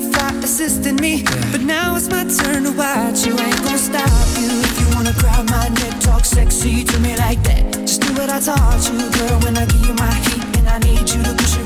fly assisting me. But now it's my turn to watch you. Ain't gonna stop you. If you wanna grab my neck, talk sexy to me like that. Just do what I taught you, girl. When I give you my heat, and I need you to push it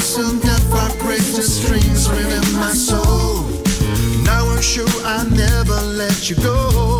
lies and death vibrating strings within my soul. Now I'm sure I'll never let you go.